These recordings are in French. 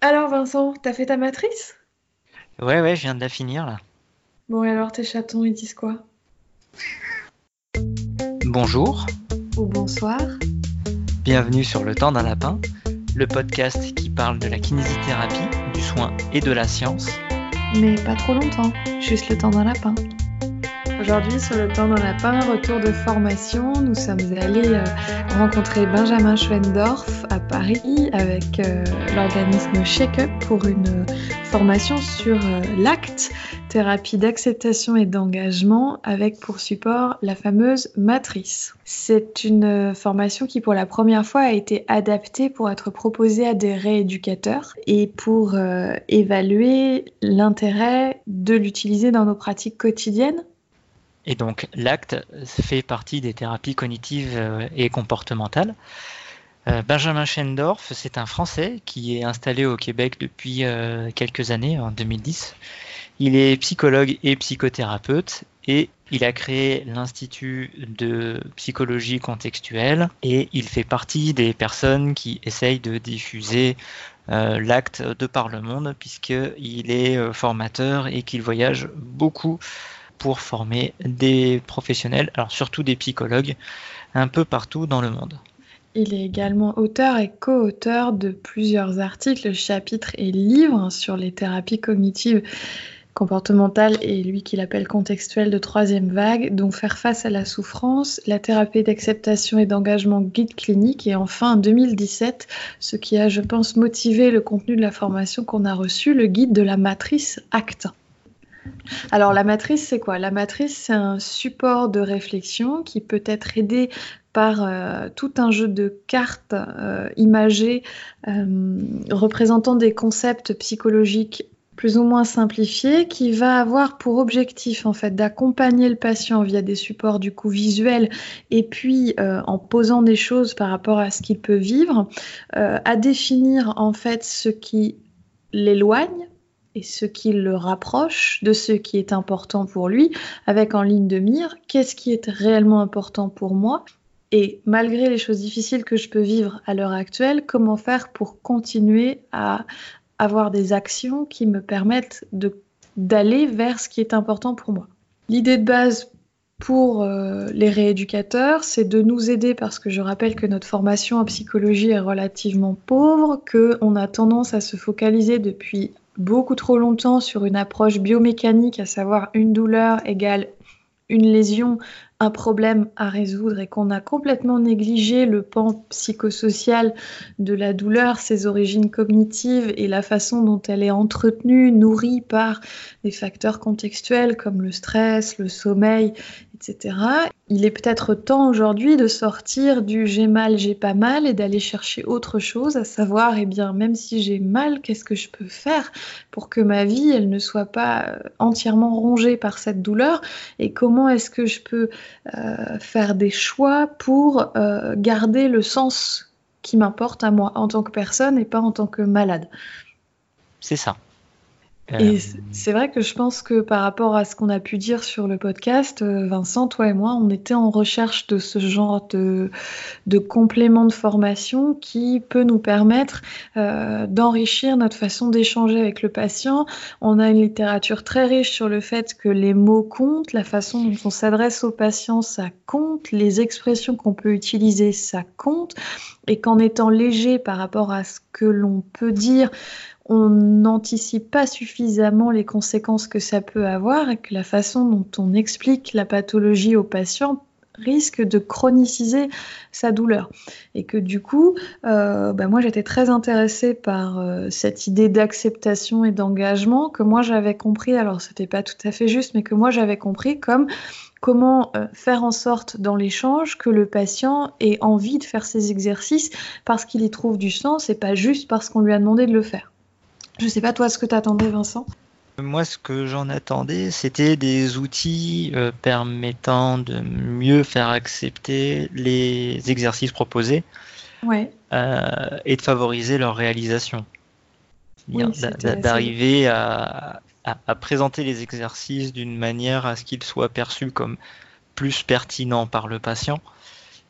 Alors Vincent, t'as fait ta matrice? Ouais, ouais, je viens de la finir là. Bon, et alors tes chatons, ils disent quoi? Bonjour, Ou bonsoir bienvenue sur Le Temps d'un Lapin, le podcast qui parle de la kinésithérapie, du soin et de la science. Mais pas trop longtemps, juste le temps d'un lapin. Aujourd'hui, sur le temps d'un lapin, retour de formation, nous sommes allés euh, rencontrer Benjamin Schwendorf à Paris avec euh, l'organisme Shake Up pour une formation sur euh, l'acte, thérapie d'acceptation et d'engagement avec pour support la fameuse matrice. C'est une formation qui pour la première fois a été adaptée pour être proposée à des rééducateurs et pour évaluer l'intérêt de l'utiliser dans nos pratiques quotidiennes. Et donc l'acte fait partie des thérapies cognitives euh, et comportementales. Euh, Benjamin Schendorf, c'est un Français qui est installé au Québec depuis euh, quelques années, en 2010. Il est psychologue et psychothérapeute et il a créé l'Institut de psychologie contextuelle et il fait partie des personnes qui essayent de diffuser l'acte de par le monde puisqu'il est formateur et qu'il voyage beaucoup pour former des professionnels, alors surtout des psychologues, un peu partout dans le monde. Il est également auteur et co-auteur de plusieurs articles, chapitres et livres sur les thérapies cognitives comportementales et lui qu'il appelle contextuelles de troisième vague, dont faire face à la souffrance, la thérapie d'acceptation et d'engagement guide clinique et enfin en 2017, ce qui a je pense motivé le contenu de la formation qu'on a reçue, le guide de la matrice ACT. Alors la matrice, c'est quoi? La matrice, c'est un support de réflexion qui peut être aidé par euh, tout un jeu de cartes euh, imagées euh, représentant des concepts psychologiques plus ou moins simplifiés qui va avoir pour objectif en fait d'accompagner le patient via des supports du coup visuels et puis en posant des choses par rapport à ce qu'il peut vivre à définir en fait ce qui l'éloigne et ce qui le rapproche de ce qui est important pour lui, avec en ligne de mire qu'est-ce qui est réellement important pour moi et malgré les choses difficiles que je peux vivre à l'heure actuelle, comment faire pour continuer à avoir des actions qui me permettent d'aller vers ce qui est important pour moi. L'idée de base pour euh, les rééducateurs, c'est de nous aider parce que je rappelle que notre formation en psychologie est relativement pauvre, qu'on a tendance à se focaliser depuis beaucoup trop longtemps sur une approche biomécanique, à savoir une douleur égale une lésion, un problème à résoudre et qu'on a complètement négligé le pan psychosocial de la douleur, ses origines cognitives et la façon dont elle est entretenue, nourrie par des facteurs contextuels comme le stress, le sommeil, Il est peut-être temps aujourd'hui de sortir du j'ai mal, j'ai pas mal et d'aller chercher autre chose, à savoir, eh bien, même si j'ai mal, qu'est-ce que je peux faire pour que ma vie, elle ne soit pas euh, entièrement rongée par cette douleur et comment est-ce que je peux euh, faire des choix pour euh, garder le sens qui m'importe à moi en tant que personne et pas en tant que malade? C'est ça. Et Euh, c'est vrai que je pense que par rapport à ce qu'on a pu dire sur le podcast, euh, Vincent, toi et moi, on était en recherche de ce genre de, de complément de formation qui peut nous permettre euh, d'enrichir notre façon d'échanger avec le patient. On a une littérature très riche sur le fait que les mots comptent, la façon dont on s'adresse au patient, ça compte, les expressions qu'on peut utiliser, ça compte, et qu'en étant léger par rapport à ce que l'on peut dire, on n'anticipe pas suffisamment les conséquences que ça peut avoir et que la façon dont on explique la pathologie au patient risque de chroniciser sa douleur. Et que du coup, euh, bah, moi j'étais très intéressée par euh, cette idée d'acceptation et d'engagement que moi j'avais compris, alors c'était pas tout à fait juste, mais que moi j'avais compris comme comment euh, faire en sorte dans l'échange que le patient ait envie de faire ces exercices parce qu'il y trouve du sens et pas juste parce qu'on lui a demandé de le faire. Je sais pas toi ce que t'attendais Vincent? Moi, ce que j'en attendais, c'était des outils euh, permettant de mieux faire accepter les exercices proposés Ouais. euh, et de favoriser leur réalisation. Oui, D'arriver à, à- à présenter les exercices d'une manière à ce qu'ils soient perçus comme plus pertinents par le patient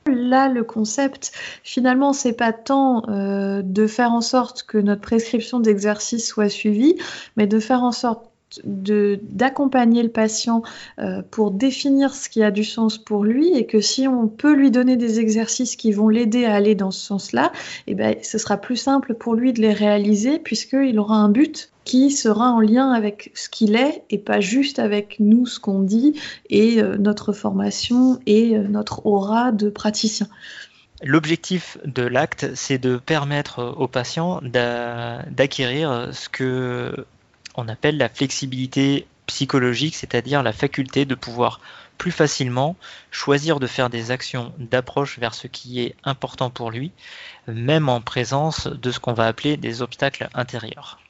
Là, le concept, finalement, c'est pas tant euh, de faire en sorte que notre prescription d'exercice soit suivie, mais de faire en sorte d'accompagner le patient euh, pour définir ce qui a du sens pour lui et que si on peut lui donner des exercices qui vont l'aider à aller dans ce sens-là, eh ben, ce sera plus simple pour lui de les réaliser puisqu'il aura un but qui sera en lien avec ce qu'il est et pas juste avec nous, ce qu'on dit et euh, notre formation et euh, notre aura de praticien. L'objectif de l'acte, c'est de permettre aux patients d'acquérir ce que on appelle la flexibilité psychologique, c'est-à-dire la faculté de pouvoir plus facilement choisir de faire des actions d'approche vers ce qui est important pour lui, même en présence de ce qu'on va appeler des obstacles intérieurs.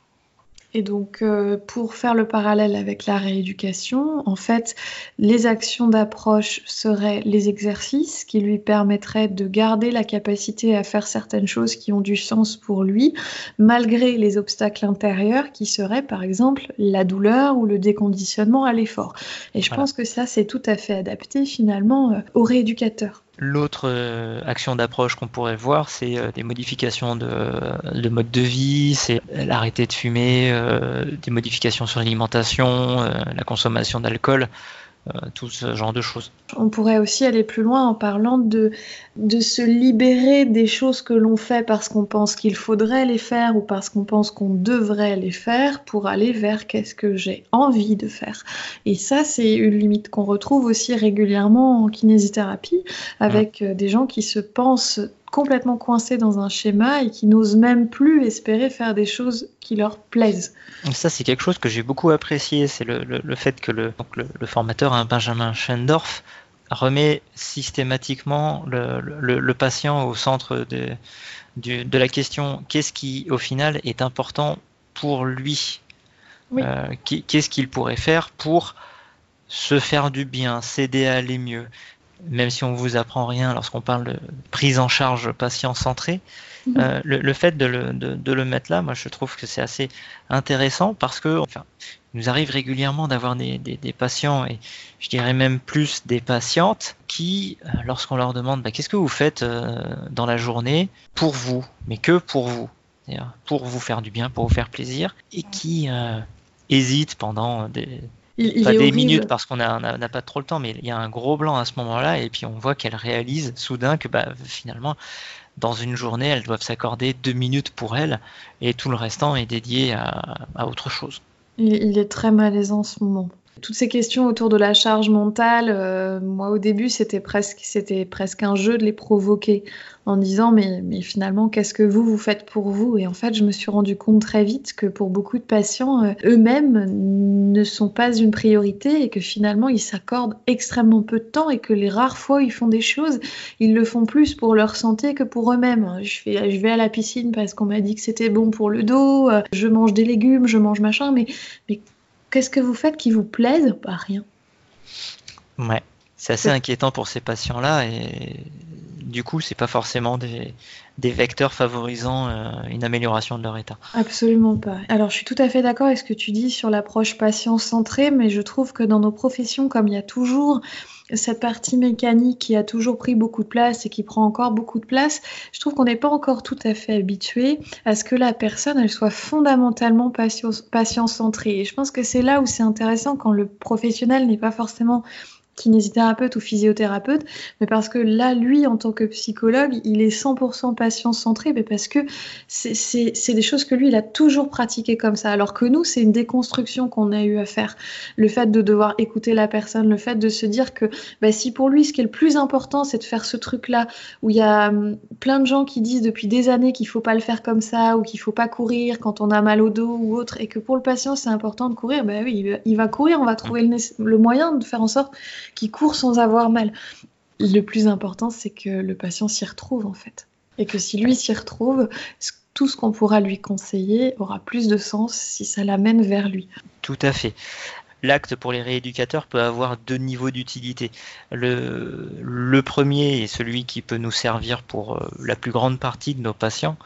Et donc, euh, pour faire le parallèle avec la rééducation, en fait, les actions d'approche seraient les exercices qui lui permettraient de garder la capacité à faire certaines choses qui ont du sens pour lui, malgré les obstacles intérieurs qui seraient, par exemple, la douleur ou le déconditionnement à l'effort. Et je pense que ça, c'est tout à fait adapté finalement euh, au rééducateur. L'autre euh, action d'approche qu'on pourrait voir, c'est euh, des modifications de, mode de vie, c'est l'arrêter de fumer, euh, des modifications sur l'alimentation, la consommation d'alcool. Euh, tout ce genre de choses. On pourrait aussi aller plus loin en parlant de, de se libérer des choses que l'on fait parce qu'on pense qu'il faudrait les faire ou parce qu'on pense qu'on devrait les faire pour aller vers qu'est-ce que j'ai envie de faire. Et ça, c'est une limite qu'on retrouve aussi régulièrement en kinésithérapie avec euh, des gens qui se pensent complètement coincés dans un schéma et qui n'osent même plus espérer faire des choses qui leur plaisent. Ça, c'est quelque chose que j'ai beaucoup apprécié, c'est le, fait que le, le, formateur, hein, Benjamin Schendorf, remet systématiquement le, patient au centre de, de la question qu'est-ce qui, au final, est important pour lui euh, Qu'est-ce qu'il pourrait faire pour se faire du bien, s'aider à aller mieux même si on vous apprend rien lorsqu'on parle de prise en charge patient centré, mhm. euh, le, fait de le, mettre là, moi je trouve que c'est assez intéressant parce que enfin, il nous arrive régulièrement d'avoir des, patients et je dirais même plus des patientes qui, euh, lorsqu'on leur demande bah, qu'est-ce que vous faites euh, dans la journée pour vous, mais que pour vous, pour vous faire du bien, pour vous faire plaisir, et qui hésitent pendant des, pas des minutes parce qu'on n'a pas trop le temps, mais il y a un gros blanc à ce moment-là, et puis on voit qu'elle réalise soudain que bah, finalement, dans une journée, elles doivent s'accorder deux minutes pour elle, et tout le restant est dédié à, autre chose. il, est très malaisant en ce moment. Toutes ces questions autour de la charge mentale, euh, moi au début c'était presque, c'était presque un jeu de les provoquer en disant mais, mais finalement qu'est-ce que vous vous faites pour vous? Et en fait je me suis rendu compte très vite que pour beaucoup de patients, euh, eux-mêmes ne sont pas une priorité et que finalement ils s'accordent extrêmement peu de temps et que les rares fois où ils font des choses, ils le font plus pour leur santé que pour eux-mêmes. Je, vais à la piscine parce qu'on m'a dit que c'était bon pour le dos, euh, je mange des légumes, je mange machin, mais Qu'est-ce que vous faites qui vous plaise Pas rien. Ouais, c'est assez inquiétant pour ces patients-là et du coup, c'est pas forcément des, vecteurs favorisant euh, une amélioration de leur état. Absolument pas. Alors, je suis tout à fait d'accord avec ce que tu dis sur l'approche patient centrée, mais je trouve que dans nos professions, comme il y a toujours cette partie mécanique qui a toujours pris beaucoup de place et qui prend encore beaucoup de place, je trouve qu'on n'est pas encore tout à fait habitué à ce que la personne elle soit fondamentalement patient-centrée. Et je pense que c'est là où c'est intéressant quand le professionnel n'est pas forcément kinésithérapeute ou physiothérapeute, mais parce que là, lui, en tant que psychologue, il est 100% patient-centré, mais parce que c'est des choses que lui, il a toujours pratiqué comme ça, alors que nous, c'est une déconstruction qu'on a eu à faire. Le fait de devoir écouter la personne, le fait de se dire que bah, si pour lui, ce qui est le plus important, c'est de faire ce truc-là, où il y a hum, plein de gens qui disent depuis des années qu'il faut pas le faire comme ça, ou qu'il faut pas courir quand on a mal au dos ou autre, et que pour le patient, c'est important de courir, bah oui, il va, courir, on va trouver le moyen de faire en sorte qui court sans avoir mal. Le plus important, c'est que le patient s'y retrouve en fait. Et que si lui s'y retrouve, tout ce qu'on pourra lui conseiller aura plus de sens si ça l'amène vers lui. Tout à fait. L'acte pour les rééducateurs peut avoir deux niveaux d'utilité. Le, le, premier est celui qui peut nous servir pour euh, la plus grande partie de nos patients,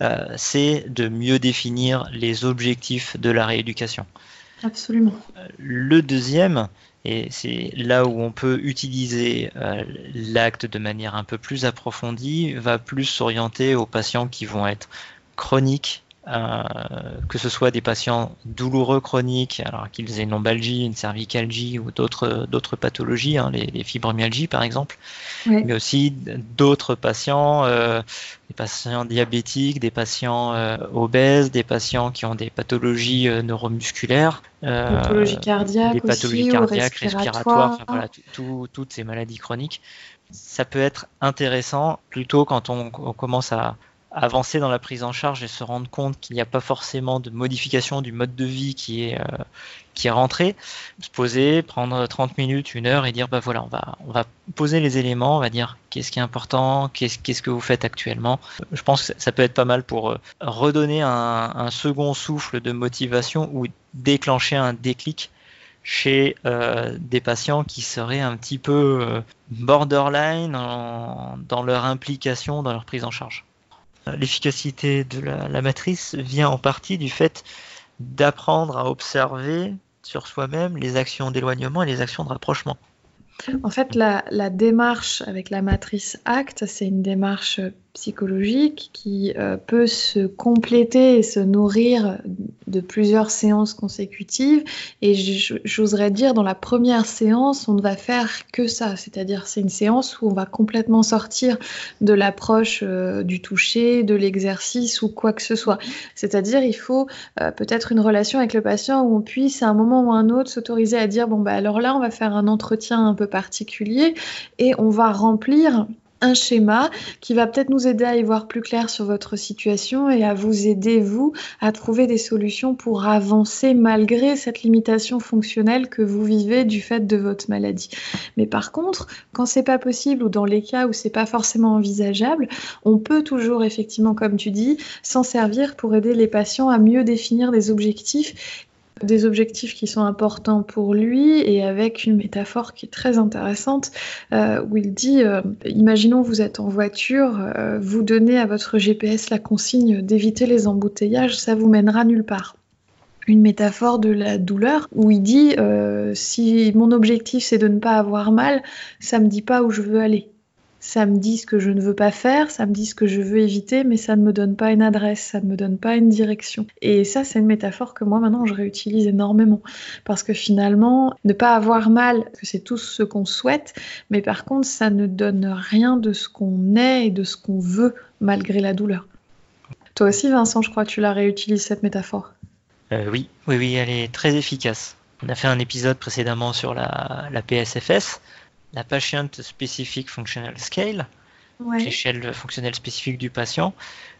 euh, c'est de mieux définir les objectifs de la rééducation. Absolument. Le deuxième, et c'est là où on peut utiliser euh, l'acte de manière un peu plus approfondie, va plus s'orienter aux patients qui vont être chroniques que ce soit des patients douloureux chroniques, alors qu'ils aient une lombalgie, une cervicalgie ou d'autres d'autres pathologies, hein, les, fibromyalgies par exemple, mais aussi d'autres patients, euh, des patients diabétiques, des patients euh, obèses, des patients qui ont des pathologies neuromusculaires, pathologies cardiaques, des pathologies cardiaques, respiratoires, voilà, toutes ces maladies chroniques. Ça peut être intéressant plutôt quand on commence à avancer dans la prise en charge et se rendre compte qu'il n'y a pas forcément de modification du mode de vie qui est, euh, qui est rentré, se poser, prendre 30 minutes, une heure et dire bah voilà, on va, on va poser les éléments, on va dire qu'est-ce qui est important, qu'est-ce, qu'est-ce que vous faites actuellement. Je pense que ça peut être pas mal pour euh, redonner un, un second souffle de motivation ou déclencher un déclic chez euh, des patients qui seraient un petit peu borderline dans leur implication dans leur prise en charge l'efficacité de la, matrice vient en partie du fait d'apprendre à observer sur soi-même les actions d'éloignement et les actions de rapprochement. En fait, la, la démarche avec la matrice ACT, c'est une démarche psychologique qui euh, peut se compléter et se nourrir de plusieurs séances consécutives. Et j'oserais dire, dans la première séance, on ne va faire que ça. C'est-à-dire, c'est une séance où on va complètement sortir de l'approche euh, du toucher, de l'exercice ou quoi que ce soit. C'est-à-dire, il faut euh, peut-être une relation avec le patient où on puisse, à un moment ou à un autre, s'autoriser à dire, bon, bah, alors là, on va faire un entretien un peu particulier et on va remplir un schéma qui va peut-être nous aider à y voir plus clair sur votre situation et à vous aider, vous, à trouver des solutions pour avancer malgré cette limitation fonctionnelle que vous vivez du fait de votre maladie. Mais par contre, quand c'est pas possible ou dans les cas où c'est pas forcément envisageable, on peut toujours effectivement, comme tu dis, s'en servir pour aider les patients à mieux définir des objectifs des objectifs qui sont importants pour lui et avec une métaphore qui est très intéressante euh, où il dit euh, imaginons vous êtes en voiture, euh, vous donnez à votre GPS la consigne d'éviter les embouteillages, ça vous mènera nulle part. Une métaphore de la douleur où il dit si mon objectif c'est de ne pas avoir mal, ça me dit pas où je veux aller ça me dit ce que je ne veux pas faire, ça me dit ce que je veux éviter, mais ça ne me donne pas une adresse, ça ne me donne pas une direction. Et ça, c'est une métaphore que moi maintenant je réutilise énormément. Parce que finalement, ne pas avoir mal, c'est tout ce qu'on souhaite, mais par contre, ça ne donne rien de ce qu'on est et de ce qu'on veut malgré la douleur. Toi aussi, Vincent, je crois que tu la réutilises cette métaphore. Euh, oui, oui, oui, elle est très efficace. On a fait un épisode précédemment sur la, la PSFS la Patient Specific Functional Scale, l'échelle fonctionnelle spécifique du patient,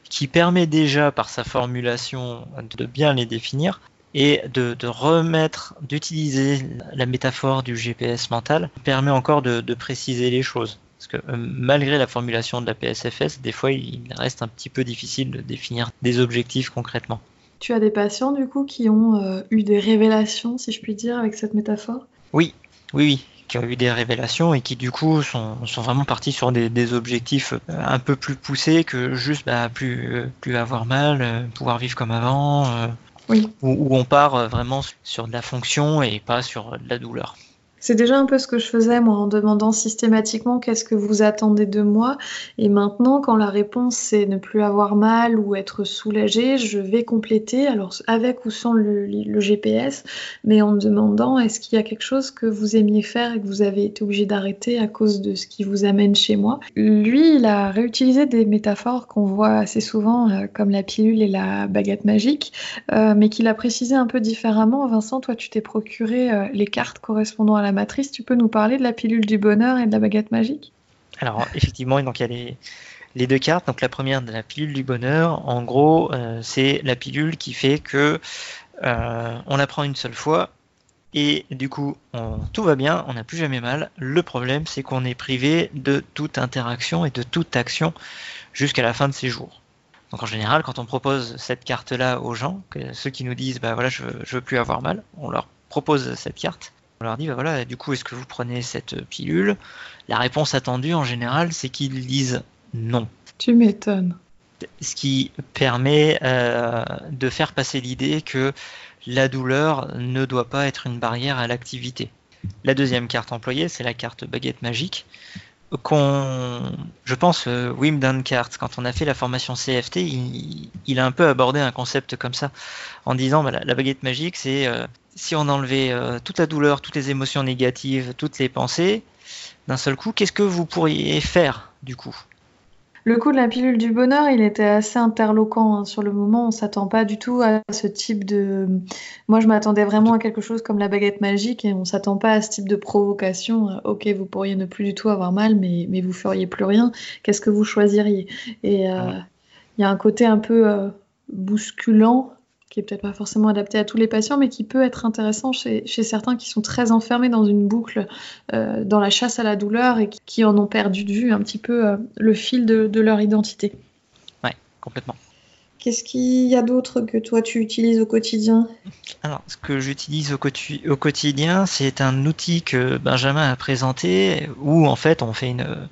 qui permet déjà par sa formulation de bien les définir et de, remettre, d'utiliser la métaphore du GPS mental, permet encore de, préciser les choses. Parce que euh, malgré la formulation de la PSFS, des fois il reste un petit peu difficile de définir des objectifs concrètement. Tu as des patients du coup qui ont euh, eu des révélations, si je puis dire, avec cette métaphore? Oui, oui, oui qui ont eu des révélations et qui du coup sont, sont vraiment partis sur des, objectifs euh, un peu plus poussés que juste bah, plus, euh, plus avoir mal, euh, pouvoir vivre comme avant, oui. où, où, on part vraiment sur de la fonction et pas sur de la douleur. C'est déjà un peu ce que je faisais moi en demandant systématiquement qu'est-ce que vous attendez de moi. Et maintenant, quand la réponse c'est ne plus avoir mal ou être soulagé, je vais compléter, alors avec ou sans le, GPS, mais en me demandant est-ce qu'il y a quelque chose que vous aimiez faire et que vous avez été obligé d'arrêter à cause de ce qui vous amène chez moi? Lui, il a réutilisé des métaphores qu'on voit assez souvent, euh, comme la pilule et la baguette magique, euh, mais qu'il a précisé un peu différemment. Vincent, toi, tu t'es procuré euh, les cartes correspondant à la matrice, tu peux nous parler de la pilule du bonheur et de la baguette magique? Alors, effectivement, il y a les, deux cartes. Donc, la première de la pilule du bonheur, en gros, euh, c'est la pilule qui fait que euh, on la prend une seule fois et du coup, tout va bien, on n'a plus jamais mal. Le problème, c'est qu'on est privé de toute interaction et de toute action jusqu'à la fin de ses jours. Donc en général, quand on propose cette carte-là aux gens, ceux qui nous disent bah voilà je je veux plus avoir mal, on leur propose cette carte on leur dit, bah voilà, du coup, est-ce que vous prenez cette pilule? La réponse attendue, en général, c'est qu'ils disent non. Tu m'étonnes. ce qui permet euh, de faire passer l'idée que la douleur ne doit pas être une barrière à l'activité. La deuxième carte employée, c'est la carte baguette magique. Qu'on, je pense, euh, Wim Dunkart, quand on a fait la formation CFT, il, a un peu abordé un concept comme ça, en disant bah, la, baguette magique, c'est euh, si on enlevait euh, toute la douleur, toutes les émotions négatives, toutes les pensées, d'un seul coup, qu'est-ce que vous pourriez faire du coup? Le coup de la pilule du bonheur, il était assez interloquant hein. sur le moment. On s'attend pas du tout à ce type de. Moi, je m'attendais vraiment à quelque chose comme la baguette magique et on s'attend pas à ce type de provocation. Euh, ok, vous pourriez ne plus du tout avoir mal, mais, mais vous feriez plus rien. Qu'est-ce que vous choisiriez? Et euh, il y a un côté un peu euh, bousculant qui est peut-être pas forcément adapté à tous les patients, mais qui peut être intéressant chez, certains qui sont très enfermés dans une boucle, euh, dans la chasse à la douleur et qui, en ont perdu de vue un petit peu euh, le fil de, leur identité. Ouais, complètement. Qu'est-ce qu'il y a d'autre que toi tu utilises au quotidien? Alors, ce que j'utilise au, au, quotidien, c'est un outil que Benjamin a présenté où en fait on fait une,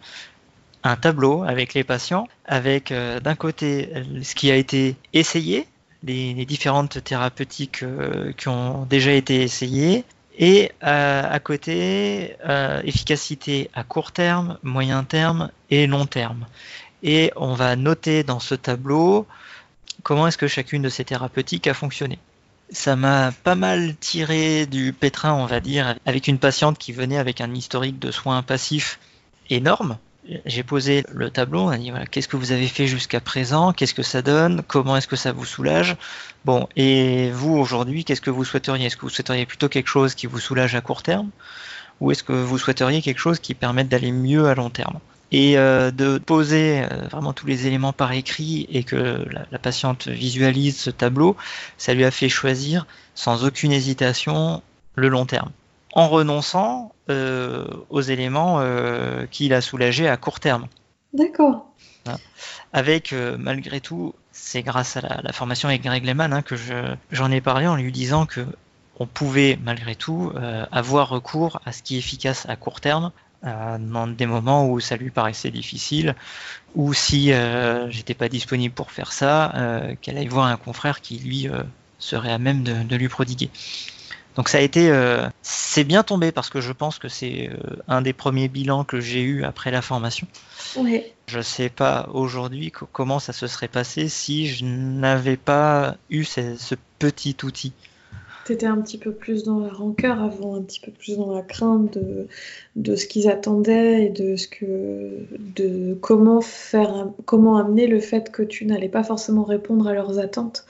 un tableau avec les patients, avec euh, d'un côté ce qui a été essayé, les, différentes thérapeutiques euh, qui ont déjà été essayées. Et euh, à côté, euh, efficacité à court terme, moyen terme et long terme. Et on va noter dans ce tableau comment est-ce que chacune de ces thérapeutiques a fonctionné. Ça m'a pas mal tiré du pétrin, on va dire, avec une patiente qui venait avec un historique de soins passifs énorme, j'ai posé le tableau, on a dit voilà, qu'est-ce que vous avez fait jusqu'à présent, qu'est-ce que ça donne, comment est-ce que ça vous soulage? Bon, et vous aujourd'hui, qu'est-ce que vous souhaiteriez? Est-ce que vous souhaiteriez plutôt quelque chose qui vous soulage à court terme? Ou est-ce que vous souhaiteriez quelque chose qui permette d'aller mieux à long terme? Et euh, de poser euh, vraiment tous les éléments par écrit et que la, patiente visualise ce tableau, ça lui a fait choisir sans aucune hésitation le long terme en renonçant euh, aux éléments euh, qu'il a soulagés à court terme. D'accord. Avec, euh, malgré tout, c'est grâce à la, formation avec Greg Lehman hein, que j'en ai parlé en lui disant que on pouvait, malgré tout, avoir recours à ce qui est efficace à court terme dans des moments où ça lui paraissait difficile, ou si j'étais pas disponible pour faire ça, qu'elle aille voir un confrère qui lui serait à même de lui prodiguer. Donc ça a été, euh, c'est bien tombé parce que je pense que c'est euh, un des premiers bilans que j'ai eu après la formation. Oui. Je sais pas aujourd'hui comment ça se serait passé si je n'avais pas eu ce, petit outil. Tu étais un petit peu plus dans la rancœur avant, un petit peu plus dans la crainte de, de ce qu'ils attendaient et de ce que de comment faire comment amener le fait que tu n'allais pas forcément répondre à leurs attentes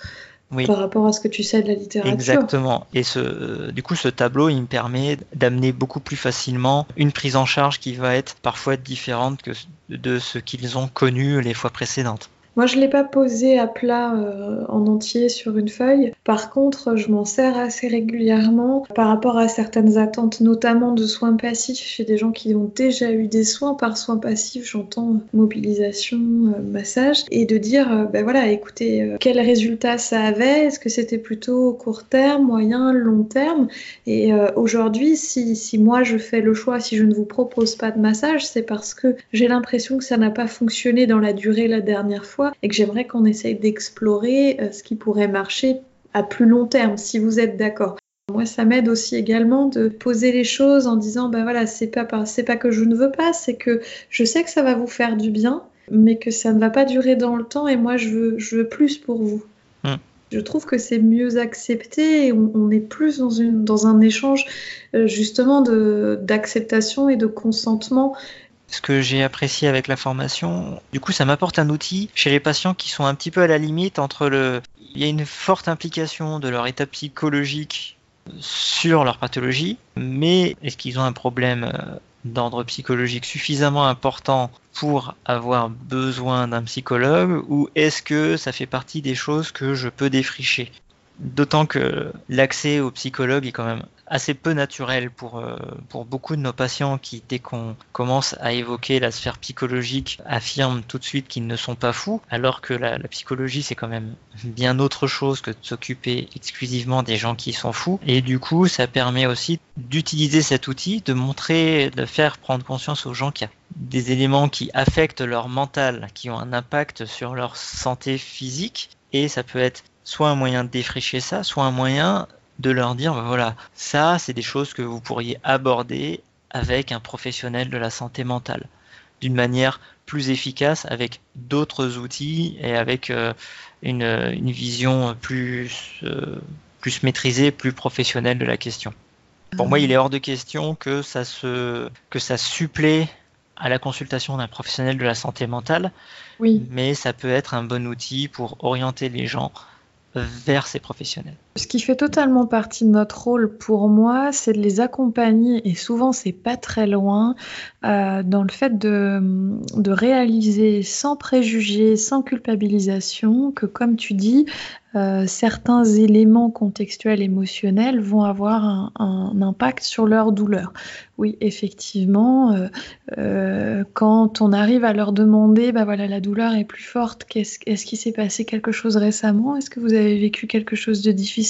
par rapport à ce que tu sais de la littérature. Exactement. Et ce, du coup, ce tableau, il me permet d'amener beaucoup plus facilement une prise en charge qui va être parfois différente que de ce qu'ils ont connu les fois précédentes. Moi, je ne l'ai pas posé à plat euh, en entier sur une feuille. Par contre, je m'en sers assez régulièrement par rapport à certaines attentes, notamment de soins passifs. Chez des gens qui ont déjà eu des soins. Par soins passifs, j'entends mobilisation, euh, massage, et de dire, euh, ben voilà, écoutez, quel résultat ça avait? Est-ce que c'était plutôt court terme, moyen, long terme? Et aujourd'hui, si, si moi je fais le choix, si je ne vous propose pas de massage, c'est parce que j'ai l'impression que ça n'a pas fonctionné dans la durée la dernière fois et que j'aimerais qu'on essaye d'explorer euh, ce qui pourrait marcher à plus long terme, si vous êtes d'accord. Moi, ça m'aide aussi également de poser les choses en disant, ben voilà, c'est pas, c'est pas que je ne veux pas, c'est que je sais que ça va vous faire du bien, mais que ça ne va pas durer dans le temps et moi, je veux, je veux plus pour vous. Hmm. Je trouve que c'est mieux accepté et on, est plus dans, une, dans un échange euh, justement d'acceptation et de consentement ce que j'ai apprécié avec la formation, du coup, ça m'apporte un outil chez les patients qui sont un petit peu à la limite entre le. Il y a une forte implication de leur état psychologique sur leur pathologie, mais est-ce qu'ils ont un problème euh, d'ordre psychologique suffisamment important pour avoir besoin d'un psychologue ou est-ce que ça fait partie des choses que je peux défricher? D'autant que l'accès au psychologue est quand même assez peu naturel pour, euh, pour beaucoup de nos patients qui, dès qu'on commence à évoquer la sphère psychologique, affirment tout de suite qu'ils ne sont pas fous, alors que la, psychologie, c'est quand même bien autre chose que de s'occuper exclusivement des gens qui sont fous. Et du coup, ça permet aussi d'utiliser cet outil, de montrer, de faire prendre conscience aux gens qu'il y a des éléments qui affectent leur mental, qui ont un impact sur leur santé physique. Et ça peut être soit un moyen de défricher ça, soit un moyen de leur dire, bah voilà, ça, c'est des choses que vous pourriez aborder avec un professionnel de la santé mentale, d'une manière plus efficace, avec d'autres outils et avec euh, une, une, vision plus, euh, plus maîtrisée, plus professionnelle de la question. Pour moi, il est hors de question que ça se que ça supplée à la consultation d'un professionnel de la santé mentale. Oui. Mais ça peut être un bon outil pour orienter les gens vers ces professionnels. Ce qui fait totalement partie de notre rôle pour moi, c'est de les accompagner, et souvent c'est pas très loin, euh, dans le fait de, réaliser sans préjugés, sans culpabilisation, que comme tu dis, euh, certains éléments contextuels émotionnels vont avoir un, impact sur leur douleur. Oui, effectivement, euh, quand on arrive à leur demander, bah voilà, la douleur est plus forte, est-ce est qu'il s'est passé quelque chose récemment? Est-ce que vous avez vécu quelque chose de difficile?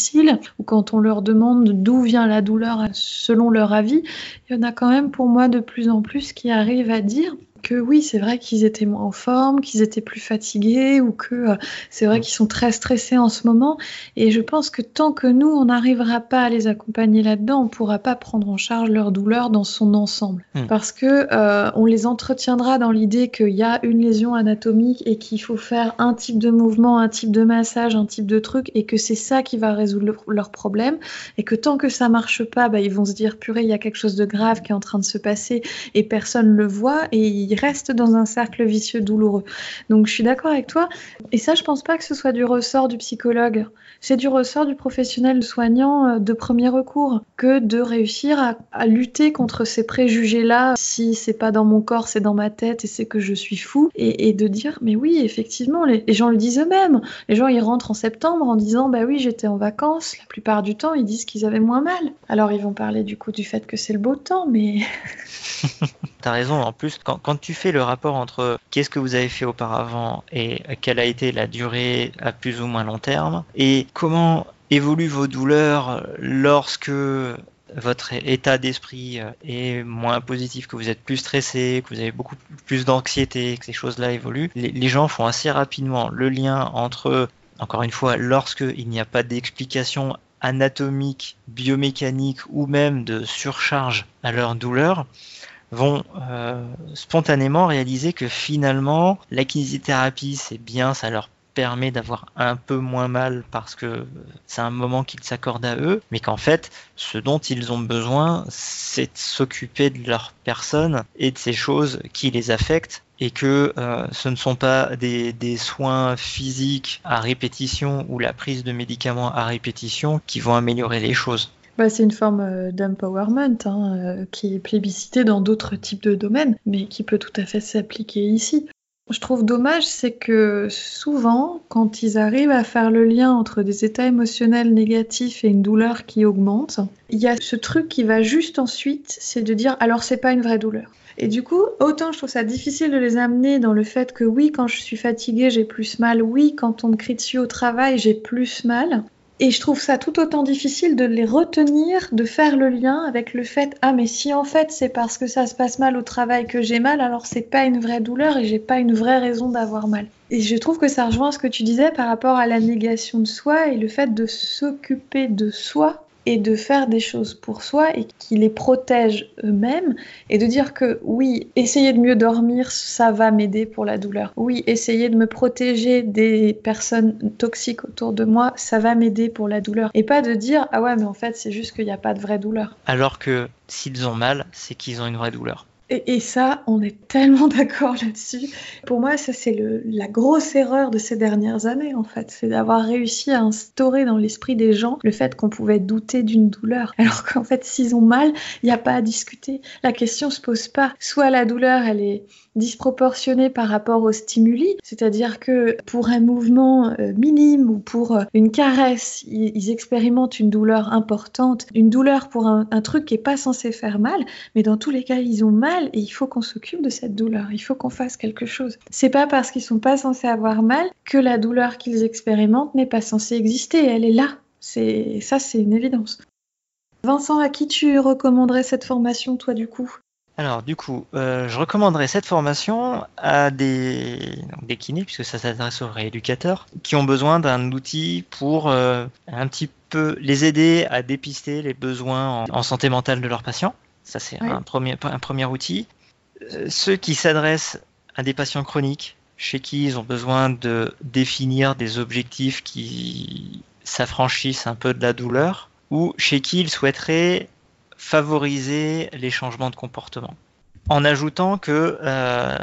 Ou quand on leur demande d'où vient la douleur selon leur avis, il y en a quand même pour moi de plus en plus qui arrivent à dire que oui, c'est vrai qu'ils étaient moins en forme, qu'ils étaient plus fatigués ou que euh, c'est vrai mm. qu'ils sont très stressés en ce moment. Et je pense que tant que nous, on n'arrivera pas à les accompagner là-dedans, on ne pourra pas prendre en charge leur douleur dans son ensemble. Mm. Parce que euh, on les entretiendra dans l'idée qu'il y a une lésion anatomique et qu'il faut faire un type de mouvement, un type de massage, un type de truc et que c'est ça qui va résoudre leur problème. Et que tant que ça marche pas, bah, ils vont se dire purée, il y a quelque chose de grave qui est en train de se passer et personne le voit et reste dans un cercle vicieux douloureux. Donc je suis d'accord avec toi. Et ça, je pense pas que ce soit du ressort du psychologue. C'est du ressort du professionnel soignant euh, de premier recours que de réussir à, lutter contre ces préjugés-là. Si c'est pas dans mon corps, c'est dans ma tête et c'est que je suis fou. Et, de dire, mais oui, effectivement, les, gens le disent eux-mêmes. Les gens, ils rentrent en septembre en disant, bah oui, j'étais en vacances. La plupart du temps, ils disent qu'ils avaient moins mal. Alors ils vont parler du coup du fait que c'est le beau temps, mais... T'as raison, en plus, quand, quand tu fais le rapport entre qu'est-ce que vous avez fait auparavant et quelle a été la durée à plus ou moins long terme, et comment évoluent vos douleurs lorsque votre état d'esprit est moins positif, que vous êtes plus stressé, que vous avez beaucoup plus d'anxiété, que ces choses-là évoluent, les, gens font assez rapidement le lien entre, encore une fois, lorsqu'il n'y a pas d'explication anatomique, biomécanique ou même de surcharge à leur douleur, vont euh, spontanément réaliser que finalement la kinésithérapie c'est bien, ça leur permet d'avoir un peu moins mal parce que c'est un moment qu'ils s'accordent à eux, mais qu'en fait, ce dont ils ont besoin, c'est de s'occuper de leur personne et de ces choses qui les affectent et que euh, ce ne sont pas des, des, soins physiques à répétition ou la prise de médicaments à répétition qui vont améliorer les choses. Bah, c'est une forme euh, d'empowerment hein, euh, qui est plébiscitée dans d'autres types de domaines, mais qui peut tout à fait s'appliquer ici. Je trouve dommage, c'est que souvent, quand ils arrivent à faire le lien entre des états émotionnels négatifs et une douleur qui augmente, il y a ce truc qui va juste ensuite, c'est de dire alors c'est pas une vraie douleur. Et du coup, autant je trouve ça difficile de les amener dans le fait que oui, quand je suis fatiguée, j'ai plus mal, oui, quand on me crie dessus au travail, j'ai plus mal. Et je trouve ça tout autant difficile de les retenir, de faire le lien avec le fait ah mais si en fait c'est parce que ça se passe mal au travail que j'ai mal, alors c'est pas une vraie douleur et j'ai pas une vraie raison d'avoir mal. Et je trouve que ça rejoint ce que tu disais par rapport à la négation de soi et le fait de s'occuper de soi et de faire des choses pour soi et qui les protègent eux-mêmes et de dire que oui, essayer de mieux dormir, ça va m'aider pour la douleur. Oui, essayer de me protéger des personnes toxiques autour de moi, ça va m'aider pour la douleur. Et pas de dire ah ouais, mais en fait, c'est juste qu'il n'y a pas de vraie douleur. Alors que s'ils ont mal, c'est qu'ils ont une vraie douleur. Et, ça, on est tellement d'accord là-dessus. Pour moi, ça, c'est la grosse erreur de ces dernières années, en fait. C'est d'avoir réussi à instaurer dans l'esprit des gens le fait qu'on pouvait douter d'une douleur. Alors qu'en fait, s'ils ont mal, il n'y a pas à discuter. La question se pose pas. Soit la douleur, elle est disproportionnée par rapport au stimuli, c'est-à-dire que pour un mouvement euh, minime ou pour euh, une caresse, ils, expérimentent une douleur importante, une douleur pour un, un truc qui est pas censé faire mal, mais dans tous les cas, ils ont mal et il faut qu'on s'occupe de cette douleur, il faut qu'on fasse quelque chose. C'est pas parce qu'ils sont pas censés avoir mal que la douleur qu'ils expérimentent n'est pas censée exister, elle est là. C'est ça, c'est une évidence. Vincent, à qui tu recommanderais cette formation, toi, du coup? Alors, du coup, euh, je recommanderais cette formation à des, des kinés, puisque ça s'adresse aux rééducateurs, qui ont besoin d'un outil pour euh, un petit peu les aider à dépister les besoins en, santé mentale de leurs patients. Ça, c'est un, premier, un premier outil. Euh, ceux qui s'adressent à des patients chroniques, chez qui ils ont besoin de définir des objectifs qui s'affranchissent un peu de la douleur, ou chez qui ils souhaiteraient favoriser les changements de comportement. En ajoutant que euh,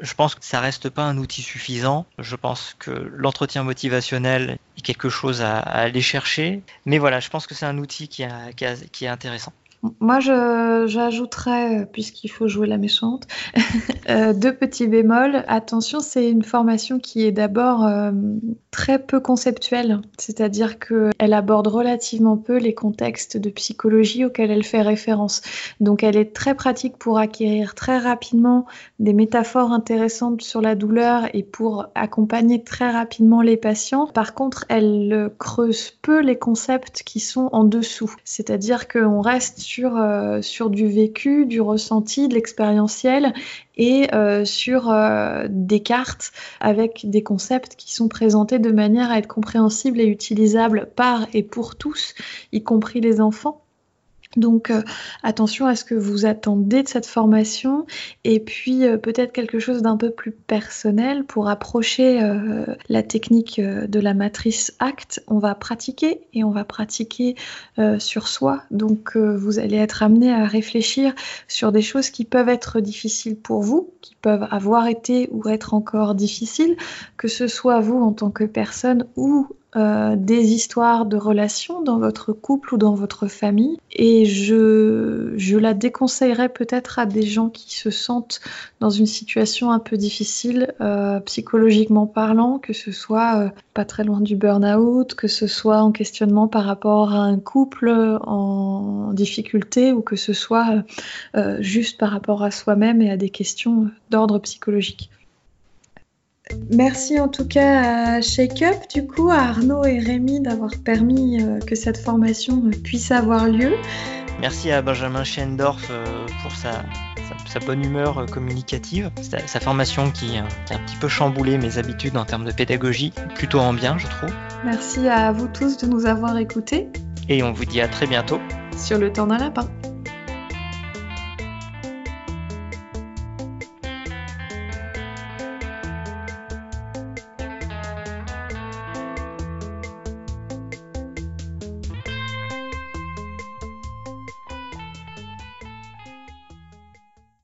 je pense que ça reste pas un outil suffisant. Je pense que l'entretien motivationnel est quelque chose à, aller chercher. Mais voilà, je pense que c'est un outil qui est intéressant. Moi, j'ajouterais, puisqu'il faut jouer la méchante, euh, deux petits bémols. Attention, c'est une formation qui est d'abord euh, très peu conceptuelle, c'est-à-dire qu'elle aborde relativement peu les contextes de psychologie auxquels elle fait référence. Donc, elle est très pratique pour acquérir très rapidement des métaphores intéressantes sur la douleur et pour accompagner très rapidement les patients. Par contre, elle creuse peu les concepts qui sont en dessous, c'est-à-dire qu'on reste sur, euh, sur du vécu, du ressenti, de l'expérientiel et euh, sur euh, des cartes avec des concepts qui sont présentés de manière à être compréhensibles et utilisables par et pour tous, y compris les enfants. Donc euh, attention à ce que vous attendez de cette formation et puis euh, peut-être quelque chose d'un peu plus personnel pour approcher euh, la technique de la matrice ACT. On va pratiquer et on va pratiquer sur soi. Donc vous allez être amené à réfléchir sur des choses qui peuvent être difficiles pour vous, qui peuvent avoir été ou être encore difficiles, que ce soit vous en tant que personne ou euh, des histoires de relations dans votre couple ou dans votre famille. Et je, je la déconseillerais peut-être à des gens qui se sentent dans une situation un peu difficile, euh, psychologiquement parlant, que ce soit euh, pas très loin du burn-out, que ce soit en questionnement par rapport à un couple en difficulté ou que ce soit juste par rapport à soi-même et à des questions d'ordre psychologique. Merci en tout cas à Shake Up, du coup, à Arnaud et Rémi d'avoir permis euh, que cette formation puisse avoir lieu. Merci à Benjamin Schendorf euh, pour sa, bonne humeur euh, communicative, sa, formation qui, a un petit peu chamboulé mes habitudes en termes de pédagogie, plutôt en bien, je trouve. Merci à vous tous de nous avoir écoutés. Et on vous dit à très bientôt sur le temps d'un lapin.